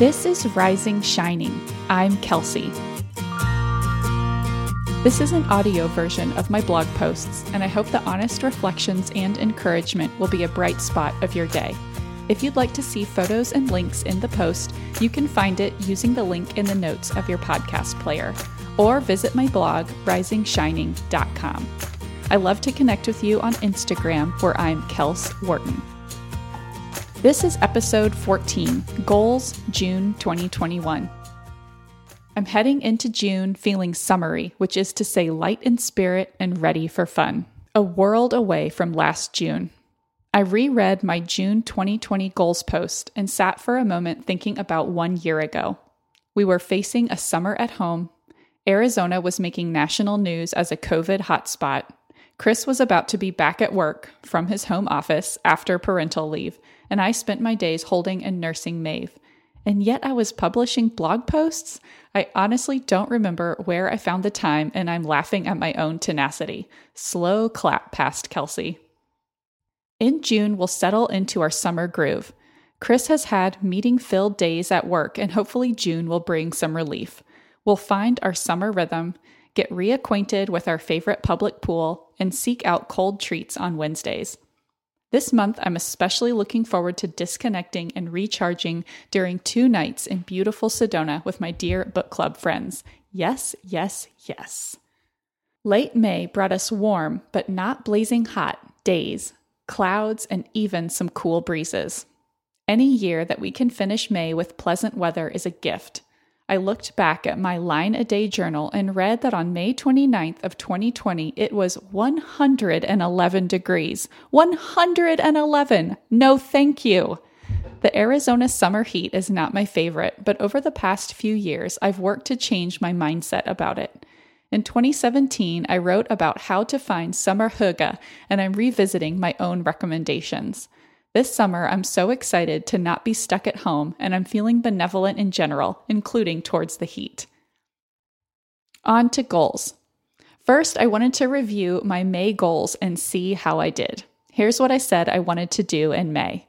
This is Rising Shining. I'm Kelsey. This is an audio version of my blog posts, and I hope the honest reflections and encouragement will be a bright spot of your day. If you'd like to see photos and links in the post, you can find it using the link in the notes of your podcast player, or visit my blog, risingshining.com. I love to connect with you on Instagram, where I'm Kels Wharton. This is episode 14 Goals, June 2021. I'm heading into June feeling summery, which is to say light in spirit and ready for fun. A world away from last June. I reread my June 2020 goals post and sat for a moment thinking about one year ago. We were facing a summer at home. Arizona was making national news as a COVID hotspot. Chris was about to be back at work from his home office after parental leave, and I spent my days holding and nursing Maeve. And yet I was publishing blog posts? I honestly don't remember where I found the time, and I'm laughing at my own tenacity. Slow clap past Kelsey. In June, we'll settle into our summer groove. Chris has had meeting filled days at work, and hopefully, June will bring some relief. We'll find our summer rhythm, get reacquainted with our favorite public pool, and seek out cold treats on Wednesdays. This month, I'm especially looking forward to disconnecting and recharging during two nights in beautiful Sedona with my dear book club friends. Yes, yes, yes. Late May brought us warm, but not blazing hot, days, clouds, and even some cool breezes. Any year that we can finish May with pleasant weather is a gift. I looked back at my line a day journal and read that on May 29th of 2020 it was 111 degrees. 111. No thank you. The Arizona summer heat is not my favorite, but over the past few years I've worked to change my mindset about it. In 2017, I wrote about how to find summer hygge, and I'm revisiting my own recommendations. This summer, I'm so excited to not be stuck at home, and I'm feeling benevolent in general, including towards the heat. On to goals. First, I wanted to review my May goals and see how I did. Here's what I said I wanted to do in May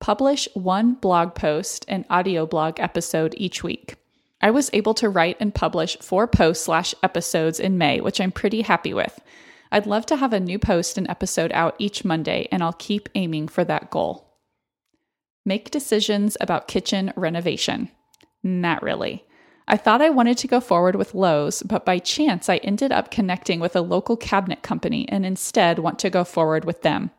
publish one blog post and audio blog episode each week. I was able to write and publish four posts slash episodes in May, which I'm pretty happy with. I'd love to have a new post and episode out each Monday, and I'll keep aiming for that goal. Make decisions about kitchen renovation. Not really. I thought I wanted to go forward with Lowe's, but by chance I ended up connecting with a local cabinet company and instead want to go forward with them.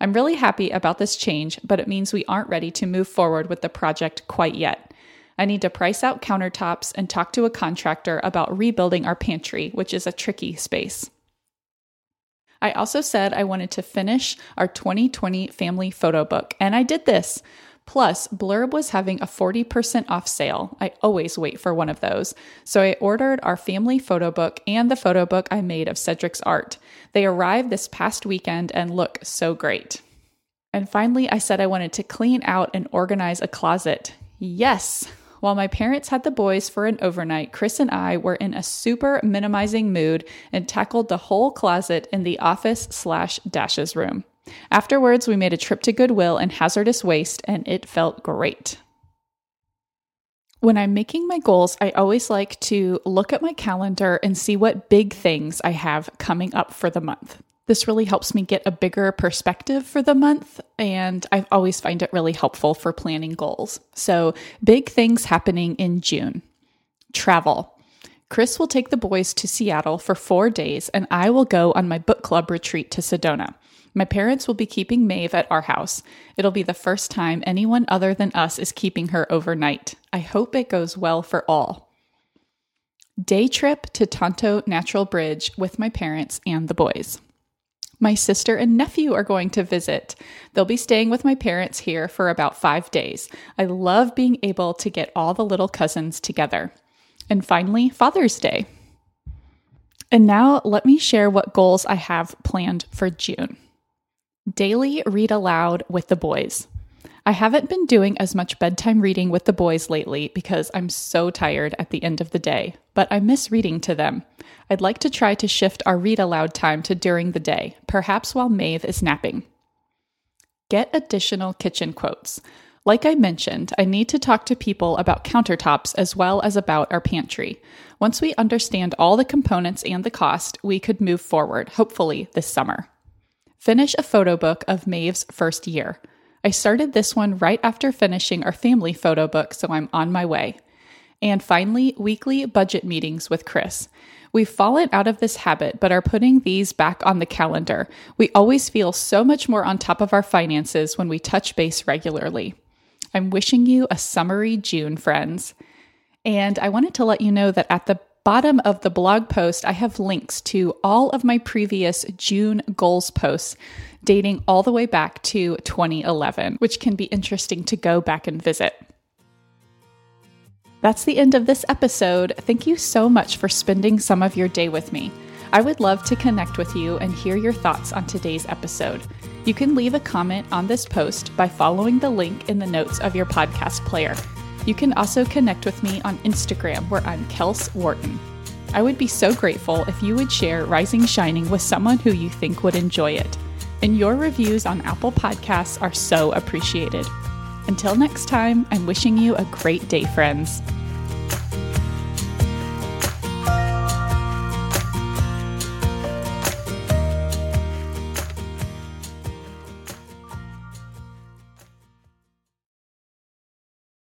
I'm really happy about this change, but it means we aren't ready to move forward with the project quite yet. I need to price out countertops and talk to a contractor about rebuilding our pantry, which is a tricky space. I also said I wanted to finish our 2020 family photo book, and I did this. Plus, Blurb was having a 40% off sale. I always wait for one of those. So I ordered our family photo book and the photo book I made of Cedric's art. They arrived this past weekend and look so great. And finally, I said I wanted to clean out and organize a closet. Yes, while my parents had the boys for an overnight, Chris and I were in a super minimizing mood and tackled the whole closet in the office slash dashes room. Afterwards, we made a trip to Goodwill and hazardous waste, and it felt great. When I'm making my goals, I always like to look at my calendar and see what big things I have coming up for the month. This really helps me get a bigger perspective for the month, and I always find it really helpful for planning goals. So, big things happening in June travel. Chris will take the boys to Seattle for four days, and I will go on my book club retreat to Sedona. My parents will be keeping Maeve at our house. It'll be the first time anyone other than us is keeping her overnight. I hope it goes well for all. Day trip to Tonto Natural Bridge with my parents and the boys. My sister and nephew are going to visit. They'll be staying with my parents here for about five days. I love being able to get all the little cousins together. And finally, Father's Day. And now let me share what goals I have planned for June. Daily read aloud with the boys. I haven't been doing as much bedtime reading with the boys lately because I'm so tired at the end of the day, but I miss reading to them. I'd like to try to shift our read aloud time to during the day, perhaps while Maeve is napping. Get additional kitchen quotes. Like I mentioned, I need to talk to people about countertops as well as about our pantry. Once we understand all the components and the cost, we could move forward, hopefully this summer. Finish a photo book of Maeve's first year. I started this one right after finishing our family photo book, so I'm on my way. And finally, weekly budget meetings with Chris. We've fallen out of this habit, but are putting these back on the calendar. We always feel so much more on top of our finances when we touch base regularly. I'm wishing you a summery June, friends. And I wanted to let you know that at the bottom of the blog post, I have links to all of my previous June goals posts dating all the way back to 2011, which can be interesting to go back and visit. That's the end of this episode. Thank you so much for spending some of your day with me. I would love to connect with you and hear your thoughts on today's episode. You can leave a comment on this post by following the link in the notes of your podcast player. You can also connect with me on Instagram where I'm Kels Wharton. I would be so grateful if you would share Rising Shining with someone who you think would enjoy it. And your reviews on Apple Podcasts are so appreciated. Until next time, I'm wishing you a great day, friends.